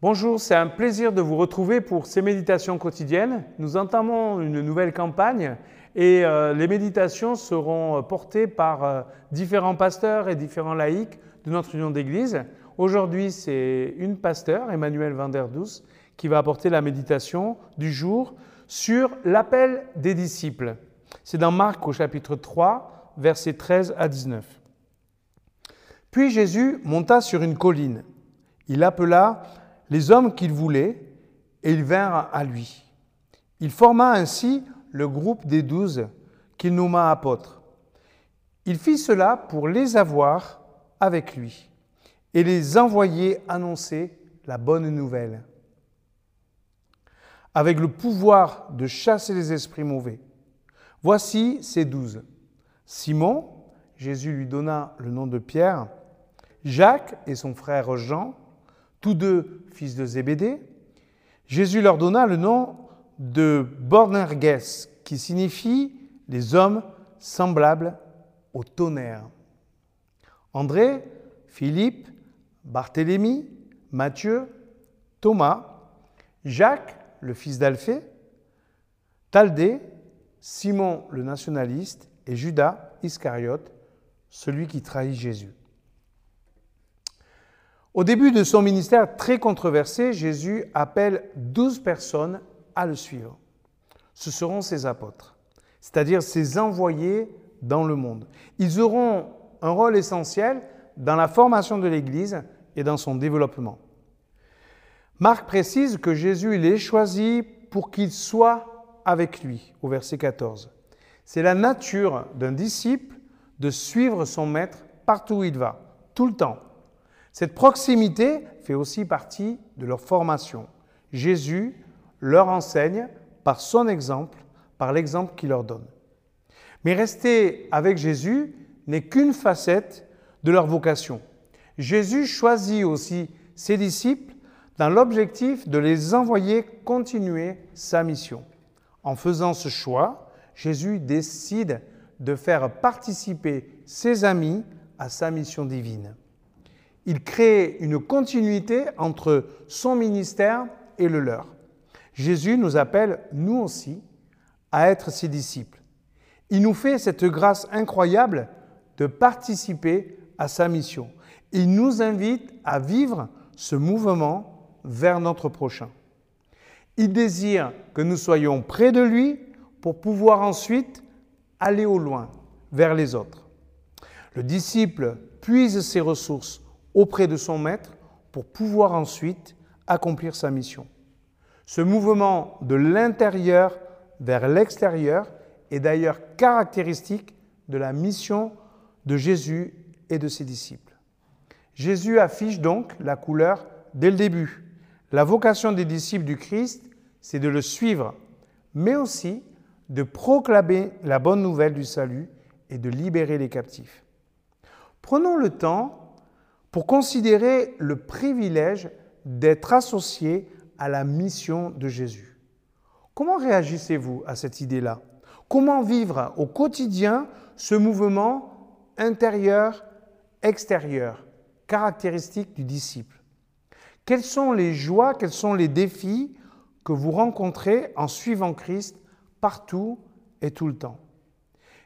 Bonjour, c'est un plaisir de vous retrouver pour ces méditations quotidiennes. Nous entamons une nouvelle campagne et euh, les méditations seront portées par euh, différents pasteurs et différents laïcs de notre union d'église. Aujourd'hui, c'est une pasteur, Emmanuel Van der qui va apporter la méditation du jour sur l'appel des disciples. C'est dans Marc au chapitre 3, versets 13 à 19. Puis Jésus monta sur une colline. Il appela les hommes qu'il voulait et ils vinrent à lui. Il forma ainsi le groupe des douze qu'il nomma apôtres. Il fit cela pour les avoir avec lui et les envoyer annoncer la bonne nouvelle, avec le pouvoir de chasser les esprits mauvais. Voici ces douze. Simon, Jésus lui donna le nom de Pierre, Jacques et son frère Jean, tous deux fils de Zébédée. Jésus leur donna le nom de Bonerges, qui signifie les hommes semblables au tonnerre. André, Philippe, Barthélemy, Matthieu, Thomas, Jacques, le fils d'Alphée, Taldé, Simon le nationaliste et Judas Iscariote, celui qui trahit Jésus. Au début de son ministère très controversé, Jésus appelle douze personnes à le suivre. Ce seront ses apôtres, c'est-à-dire ses envoyés dans le monde. Ils auront un rôle essentiel dans la formation de l'Église et dans son développement. Marc précise que Jésus les choisit pour qu'ils soient avec lui, au verset 14. C'est la nature d'un disciple de suivre son maître partout où il va, tout le temps. Cette proximité fait aussi partie de leur formation. Jésus leur enseigne par son exemple, par l'exemple qu'il leur donne. Mais rester avec Jésus n'est qu'une facette de leur vocation. Jésus choisit aussi ses disciples dans l'objectif de les envoyer continuer sa mission. En faisant ce choix, Jésus décide de faire participer ses amis à sa mission divine il crée une continuité entre son ministère et le leur. Jésus nous appelle, nous aussi, à être ses disciples. Il nous fait cette grâce incroyable de participer à sa mission. Il nous invite à vivre ce mouvement vers notre prochain. Il désire que nous soyons près de lui pour pouvoir ensuite aller au loin, vers les autres. Le disciple puise ses ressources auprès de son maître pour pouvoir ensuite accomplir sa mission. Ce mouvement de l'intérieur vers l'extérieur est d'ailleurs caractéristique de la mission de Jésus et de ses disciples. Jésus affiche donc la couleur dès le début. La vocation des disciples du Christ, c'est de le suivre, mais aussi de proclamer la bonne nouvelle du salut et de libérer les captifs. Prenons le temps pour considérer le privilège d'être associé à la mission de Jésus. Comment réagissez-vous à cette idée-là? Comment vivre au quotidien ce mouvement intérieur-extérieur, caractéristique du disciple? Quelles sont les joies, quels sont les défis que vous rencontrez en suivant Christ partout et tout le temps?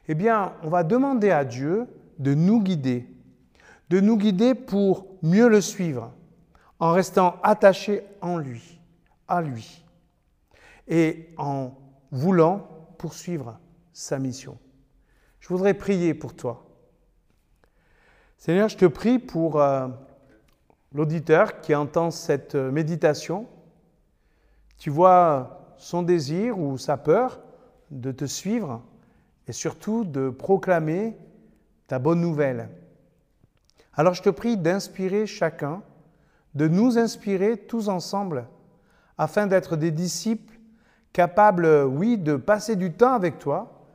Eh bien, on va demander à Dieu de nous guider de nous guider pour mieux le suivre, en restant attachés en lui, à lui, et en voulant poursuivre sa mission. Je voudrais prier pour toi. Seigneur, je te prie pour euh, l'auditeur qui entend cette méditation. Tu vois son désir ou sa peur de te suivre et surtout de proclamer ta bonne nouvelle alors je te prie d'inspirer chacun, de nous inspirer tous ensemble, afin d'être des disciples capables, oui, de passer du temps avec toi,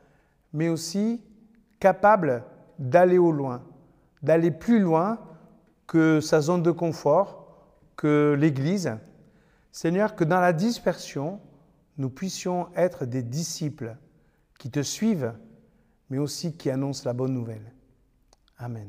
mais aussi capables d'aller au loin, d'aller plus loin que sa zone de confort, que l'Église. Seigneur, que dans la dispersion, nous puissions être des disciples qui te suivent, mais aussi qui annoncent la bonne nouvelle. Amen.